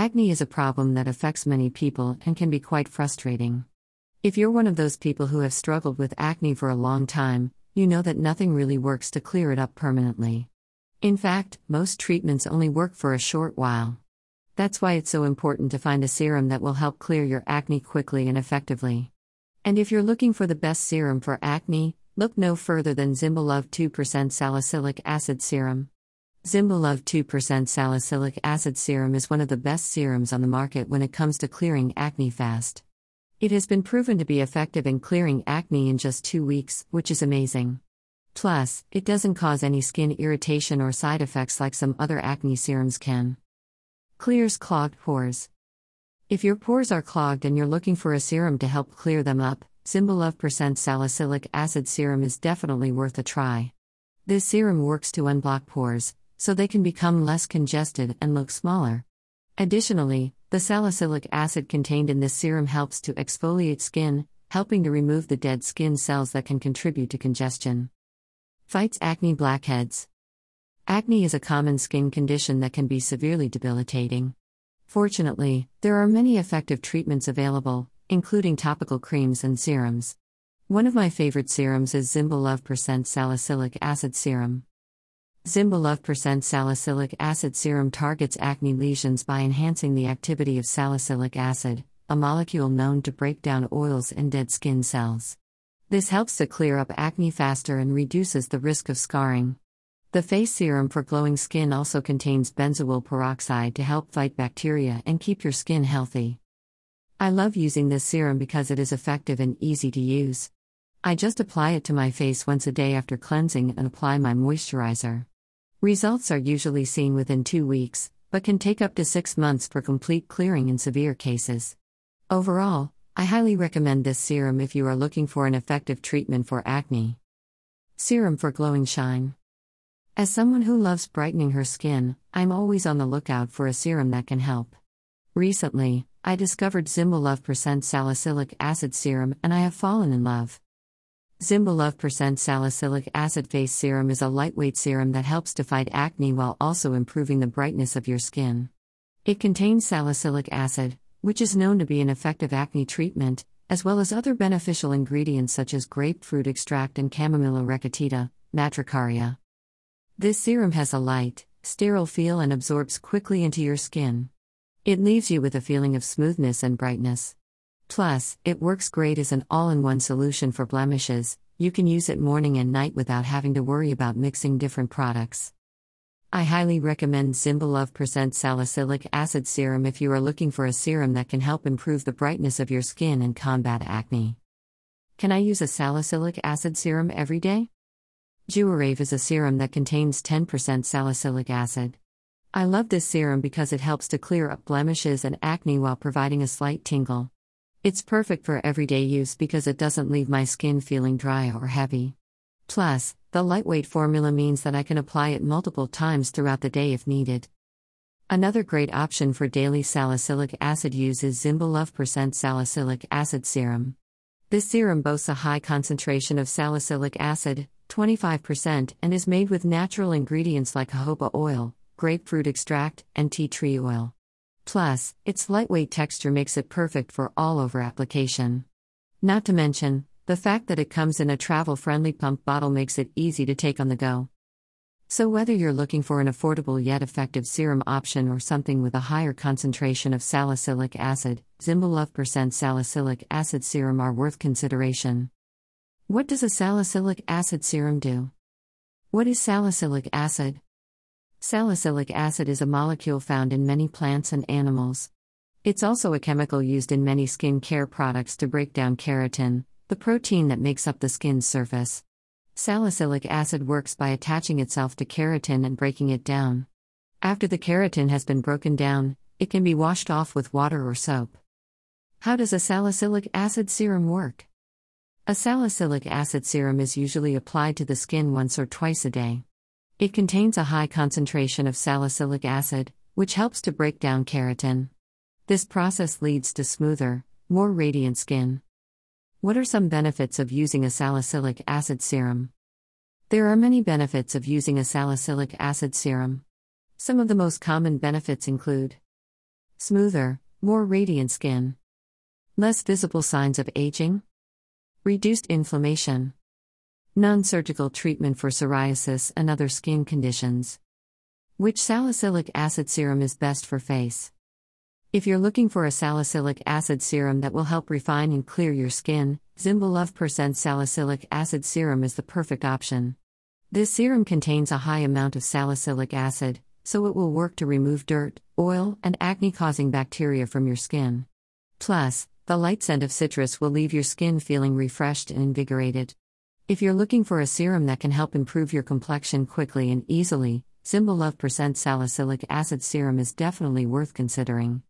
Acne is a problem that affects many people and can be quite frustrating. If you're one of those people who have struggled with acne for a long time, you know that nothing really works to clear it up permanently. In fact, most treatments only work for a short while. That's why it's so important to find a serum that will help clear your acne quickly and effectively. And if you're looking for the best serum for acne, look no further than Zimblelove 2% salicylic acid serum. Zimblelove 2% salicylic acid serum is one of the best serums on the market when it comes to clearing acne fast. It has been proven to be effective in clearing acne in just two weeks, which is amazing. Plus, it doesn't cause any skin irritation or side effects like some other acne serums can. Clears clogged pores. If your pores are clogged and you're looking for a serum to help clear them up, Zimblelove percent salicylic acid serum is definitely worth a try. This serum works to unblock pores, so they can become less congested and look smaller. Additionally, the salicylic acid contained in this serum helps to exfoliate skin, helping to remove the dead skin cells that can contribute to congestion. Fights acne blackheads. Acne is a common skin condition that can be severely debilitating. Fortunately, there are many effective treatments available, including topical creams and serums. One of my favorite serums is Zimblelove percent salicylic acid serum. Zimblelove percent salicylic acid serum targets acne lesions by enhancing the activity of salicylic acid, a molecule known to break down oils and dead skin cells. This helps to clear up acne faster and reduces the risk of scarring. The face serum for glowing skin also contains benzoyl peroxide to help fight bacteria and keep your skin healthy. I love using this serum because it is effective and easy to use. I just apply it to my face once a day after cleansing and apply my moisturizer. Results are usually seen within two weeks, but can take up to six months for complete clearing in severe cases. Overall, I highly recommend this serum if you are looking for an effective treatment for acne. Serum for glowing shine. As someone who loves brightening her skin, I'm always on the lookout for a serum that can help. Recently, I discovered Zimblelove percent salicylic acid serum and I have fallen in love. Zimblelove percent salicylic acid face serum is a lightweight serum that helps to fight acne while also improving the brightness of your skin. It contains salicylic acid, which is known to be an effective acne treatment, as well as other beneficial ingredients such as grapefruit extract and Chamomilla recutita, matricaria. This serum has a light, sterile feel and absorbs quickly into your skin. It leaves you with a feeling of smoothness and brightness. Plus, it works great as an all in one solution for blemishes, you can use it morning and night without having to worry about mixing different products. I highly recommend Zimblelove percent salicylic acid serum if you are looking for a serum that can help improve the brightness of your skin and combat acne. Can I use a salicylic acid serum every day? Duorave is a serum that contains 10% salicylic acid. I love this serum because it helps to clear up blemishes and acne while providing a slight tingle. It's perfect for everyday use because it doesn't leave my skin feeling dry or heavy. Plus, the lightweight formula means that I can apply it multiple times throughout the day if needed. Another great option for daily salicylic acid use is Zimblelove percent salicylic acid serum. This serum boasts a high concentration of salicylic acid, 25%, and is made with natural ingredients like jojoba oil, grapefruit extract, and tea tree oil. Plus, its lightweight texture makes it perfect for all over application. Not to mention, the fact that it comes in a travel friendly pump bottle makes it easy to take on the go. So, whether you're looking for an affordable yet effective serum option or something with a higher concentration of salicylic acid, Zimblelove percent salicylic acid serum are worth consideration. What does a salicylic acid serum do? What is salicylic acid? Salicylic acid is a molecule found in many plants and animals. It's also a chemical used in many skin care products to break down keratin, the protein that makes up the skin's surface. Salicylic acid works by attaching itself to keratin and breaking it down. After the keratin has been broken down, it can be washed off with water or soap. How does a salicylic acid serum work? A salicylic acid serum is usually applied to the skin once or twice a day. It contains a high concentration of salicylic acid, which helps to break down keratin. This process leads to smoother, more radiant skin. What are some benefits of using a salicylic acid serum? There are many benefits of using a salicylic acid serum. Some of the most common benefits include Smoother, more radiant skin. Less visible signs of aging. Reduced inflammation. Non surgical treatment for psoriasis and other skin conditions. Which salicylic acid serum is best for face? If you're looking for a salicylic acid serum that will help refine and clear your skin, Zimblelove Percent Salicylic Acid Serum is the perfect option. This serum contains a high amount of salicylic acid, so it will work to remove dirt, oil, and acne causing bacteria from your skin. Plus, the light scent of citrus will leave your skin feeling refreshed and invigorated. If you're looking for a serum that can help improve your complexion quickly and easily, Zimblelove Percent Salicylic Acid Serum is definitely worth considering.